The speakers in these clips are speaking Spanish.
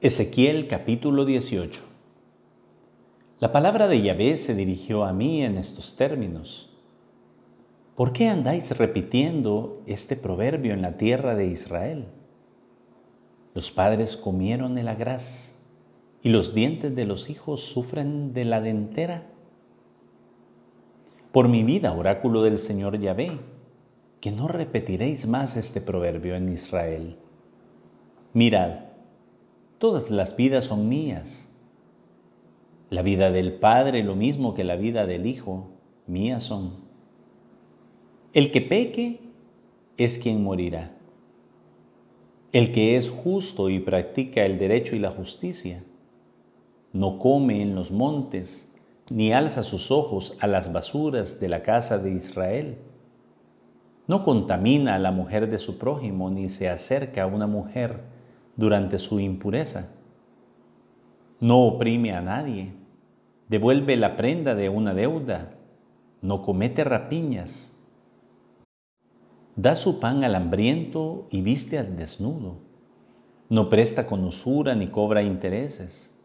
Ezequiel capítulo 18 La palabra de Yahvé se dirigió a mí en estos términos. ¿Por qué andáis repitiendo este proverbio en la tierra de Israel? Los padres comieron el agraz y los dientes de los hijos sufren de la dentera. Por mi vida, oráculo del Señor Yahvé, que no repetiréis más este proverbio en Israel. Mirad, Todas las vidas son mías. La vida del Padre, lo mismo que la vida del Hijo, mías son. El que peque es quien morirá. El que es justo y practica el derecho y la justicia, no come en los montes, ni alza sus ojos a las basuras de la casa de Israel. No contamina a la mujer de su prójimo, ni se acerca a una mujer durante su impureza. No oprime a nadie, devuelve la prenda de una deuda, no comete rapiñas, da su pan al hambriento y viste al desnudo, no presta con usura ni cobra intereses,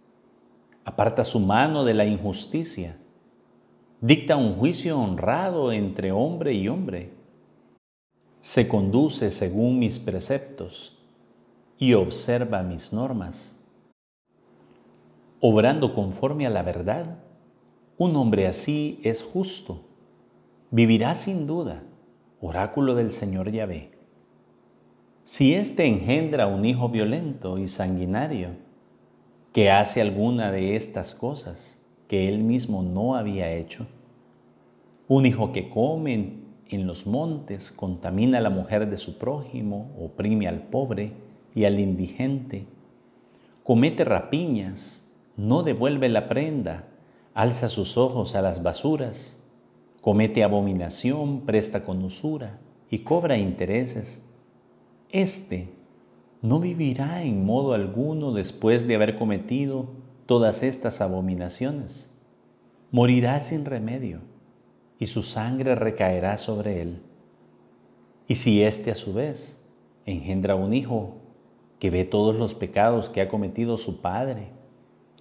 aparta su mano de la injusticia, dicta un juicio honrado entre hombre y hombre, se conduce según mis preceptos y observa mis normas. Obrando conforme a la verdad, un hombre así es justo. Vivirá sin duda, oráculo del Señor Yahvé. Si éste engendra un hijo violento y sanguinario, que hace alguna de estas cosas que él mismo no había hecho, un hijo que come en los montes, contamina a la mujer de su prójimo, oprime al pobre, y al indigente. Comete rapiñas, no devuelve la prenda, alza sus ojos a las basuras, comete abominación, presta con usura y cobra intereses. Este no vivirá en modo alguno después de haber cometido todas estas abominaciones. Morirá sin remedio y su sangre recaerá sobre él. Y si éste a su vez engendra un hijo que ve todos los pecados que ha cometido su padre,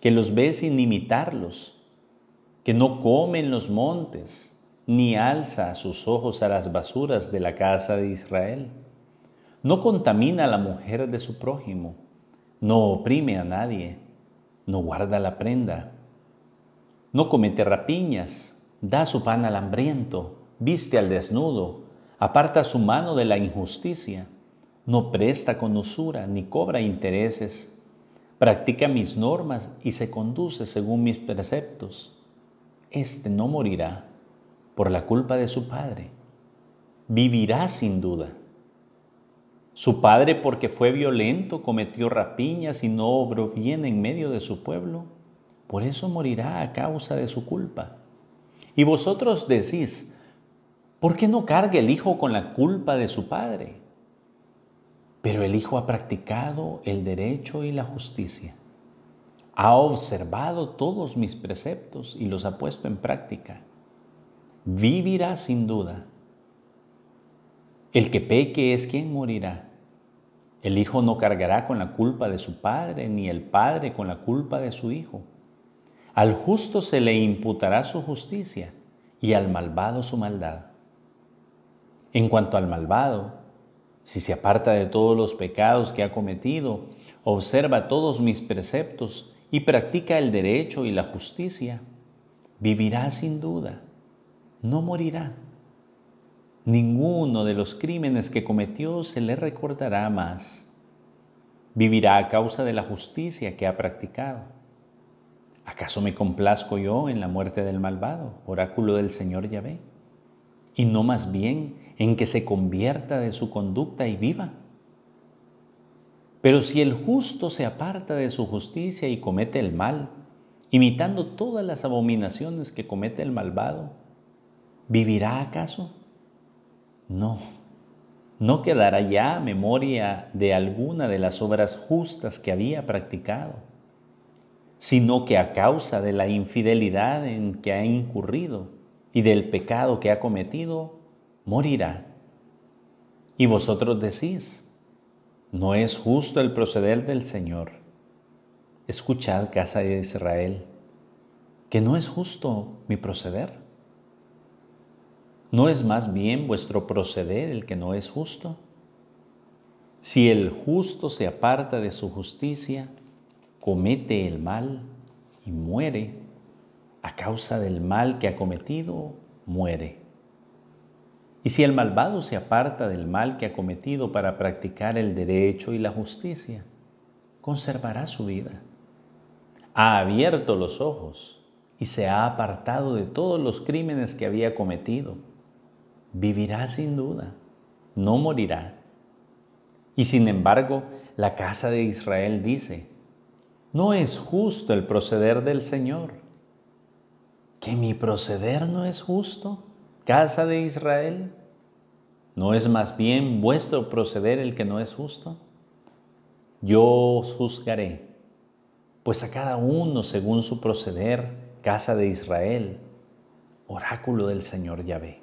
que los ve sin imitarlos, que no come en los montes, ni alza sus ojos a las basuras de la casa de Israel. No contamina a la mujer de su prójimo, no oprime a nadie, no guarda la prenda, no comete rapiñas, da su pan al hambriento, viste al desnudo, aparta su mano de la injusticia no presta con usura ni cobra intereses, practica mis normas y se conduce según mis preceptos. Este no morirá por la culpa de su padre, vivirá sin duda. Su padre, porque fue violento, cometió rapiñas y no obró bien en medio de su pueblo, por eso morirá a causa de su culpa. Y vosotros decís, ¿por qué no carga el hijo con la culpa de su padre? Pero el Hijo ha practicado el derecho y la justicia. Ha observado todos mis preceptos y los ha puesto en práctica. Vivirá sin duda. El que peque es quien morirá. El Hijo no cargará con la culpa de su Padre, ni el Padre con la culpa de su Hijo. Al justo se le imputará su justicia y al malvado su maldad. En cuanto al malvado, si se aparta de todos los pecados que ha cometido, observa todos mis preceptos y practica el derecho y la justicia, vivirá sin duda, no morirá. Ninguno de los crímenes que cometió se le recordará más. Vivirá a causa de la justicia que ha practicado. ¿Acaso me complazco yo en la muerte del malvado, oráculo del Señor Yahvé? Y no más bien en que se convierta de su conducta y viva. Pero si el justo se aparta de su justicia y comete el mal, imitando todas las abominaciones que comete el malvado, ¿vivirá acaso? No, no quedará ya memoria de alguna de las obras justas que había practicado, sino que a causa de la infidelidad en que ha incurrido y del pecado que ha cometido, morirá. Y vosotros decís, no es justo el proceder del Señor. Escuchad, casa de Israel, que no es justo mi proceder. ¿No es más bien vuestro proceder el que no es justo? Si el justo se aparta de su justicia, comete el mal y muere, a causa del mal que ha cometido, muere. Y si el malvado se aparta del mal que ha cometido para practicar el derecho y la justicia, conservará su vida. Ha abierto los ojos y se ha apartado de todos los crímenes que había cometido. Vivirá sin duda, no morirá y sin embargo, la casa de Israel dice, no es justo el proceder del Señor. ¿Que mi proceder no es justo, casa de Israel? ¿No es más bien vuestro proceder el que no es justo? Yo os juzgaré, pues a cada uno según su proceder, casa de Israel, oráculo del Señor Yahvé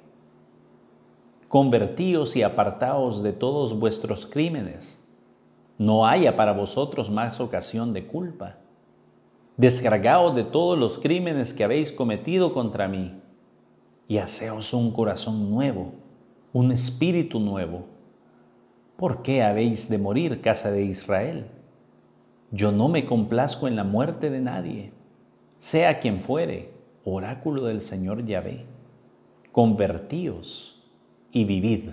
convertíos y apartaos de todos vuestros crímenes. No haya para vosotros más ocasión de culpa. Descargaos de todos los crímenes que habéis cometido contra mí y haceos un corazón nuevo, un espíritu nuevo. ¿Por qué habéis de morir, casa de Israel? Yo no me complazco en la muerte de nadie, sea quien fuere, oráculo del Señor Yahvé. Convertíos y vivid.